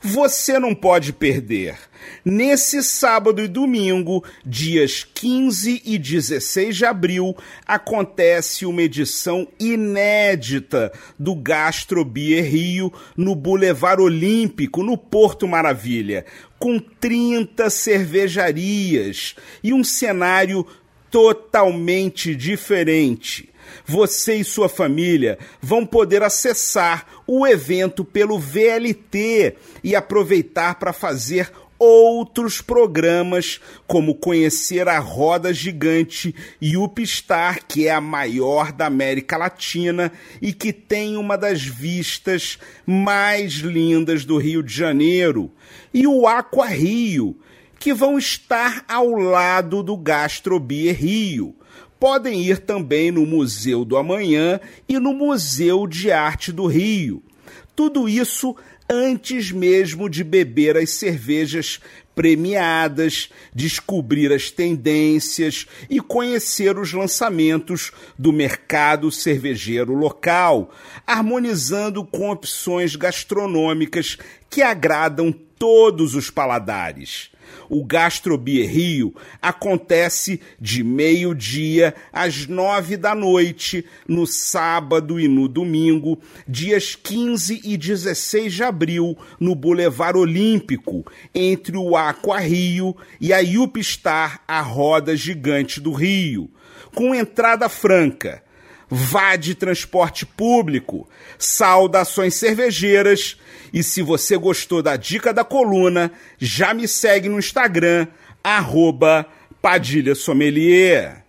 Você não pode perder. Nesse sábado e domingo, dias 15 e 16 de abril, acontece uma edição inédita do Gastro Beer Rio no Boulevard Olímpico, no Porto Maravilha, com 30 cervejarias e um cenário totalmente diferente. Você e sua família vão poder acessar o evento pelo VLT e aproveitar para fazer outros programas, como conhecer a Roda Gigante e o Pistar, que é a maior da América Latina e que tem uma das vistas mais lindas do Rio de Janeiro, e o Aqua Rio, que vão estar ao lado do Gastrobier Rio podem ir também no Museu do Amanhã e no Museu de Arte do Rio. Tudo isso antes mesmo de beber as cervejas premiadas, descobrir as tendências e conhecer os lançamentos do mercado cervejeiro local, harmonizando com opções gastronômicas que agradam todos os paladares. O Gastrobier Rio acontece de meio-dia às nove da noite, no sábado e no domingo, dias 15 e 16 de abril, no Boulevard Olímpico, entre o Aqua Rio e a Yupstar, a roda gigante do Rio, com entrada franca vá de transporte público, saudações cervejeiras. E se você gostou da dica da coluna, já me segue no Instagram, arroba Padilha Sommelier.